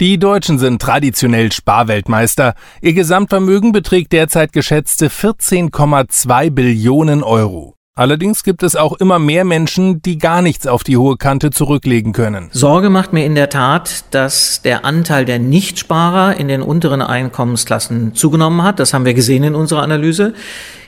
Die Deutschen sind traditionell Sparweltmeister. Ihr Gesamtvermögen beträgt derzeit geschätzte 14,2 Billionen Euro. Allerdings gibt es auch immer mehr Menschen, die gar nichts auf die hohe Kante zurücklegen können. Sorge macht mir in der Tat, dass der Anteil der Nichtsparer in den unteren Einkommensklassen zugenommen hat. Das haben wir gesehen in unserer Analyse.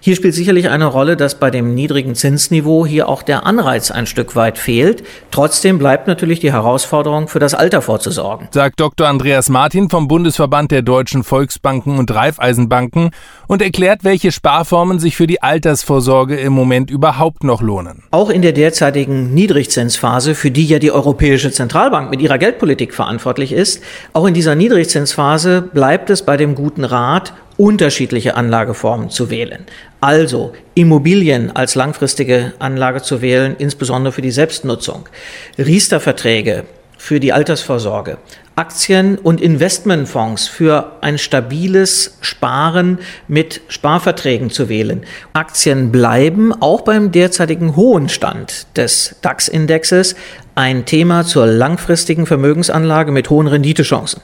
Hier spielt sicherlich eine Rolle, dass bei dem niedrigen Zinsniveau hier auch der Anreiz ein Stück weit fehlt. Trotzdem bleibt natürlich die Herausforderung, für das Alter vorzusorgen. Sagt Dr. Andreas Martin vom Bundesverband der deutschen Volksbanken und Raiffeisenbanken und erklärt, welche Sparformen sich für die Altersvorsorge im Moment überhaupt noch lohnen. Auch in der derzeitigen Niedrigzinsphase, für die ja die Europäische Zentralbank mit ihrer Geldpolitik verantwortlich ist, auch in dieser Niedrigzinsphase bleibt es bei dem guten Rat, unterschiedliche Anlageformen zu wählen. Also Immobilien als langfristige Anlage zu wählen, insbesondere für die Selbstnutzung. Riester-Verträge für die Altersvorsorge. Aktien- und Investmentfonds für ein stabiles Sparen mit Sparverträgen zu wählen. Aktien bleiben auch beim derzeitigen hohen Stand des DAX-Indexes ein Thema zur langfristigen Vermögensanlage mit hohen Renditechancen.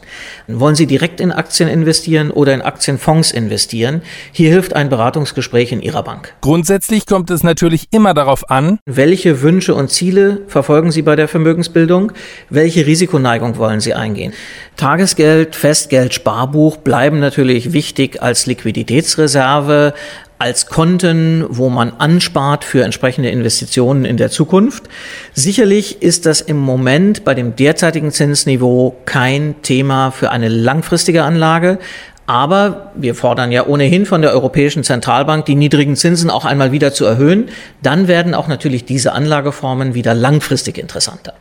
Wollen Sie direkt in Aktien investieren oder in Aktienfonds investieren? Hier hilft ein Beratungsgespräch in Ihrer Bank. Grundsätzlich kommt es natürlich immer darauf an, welche Wünsche und Ziele verfolgen Sie bei der Vermögensbildung? Welche Risikoneigung wollen Sie eingehen? Tagesgeld, Festgeld, Sparbuch bleiben natürlich wichtig als Liquiditätsreserve, als Konten, wo man anspart für entsprechende Investitionen in der Zukunft. Sicherlich ist das im Moment bei dem derzeitigen Zinsniveau kein Thema für eine langfristige Anlage. Aber wir fordern ja ohnehin von der Europäischen Zentralbank, die niedrigen Zinsen auch einmal wieder zu erhöhen. Dann werden auch natürlich diese Anlageformen wieder langfristig interessanter.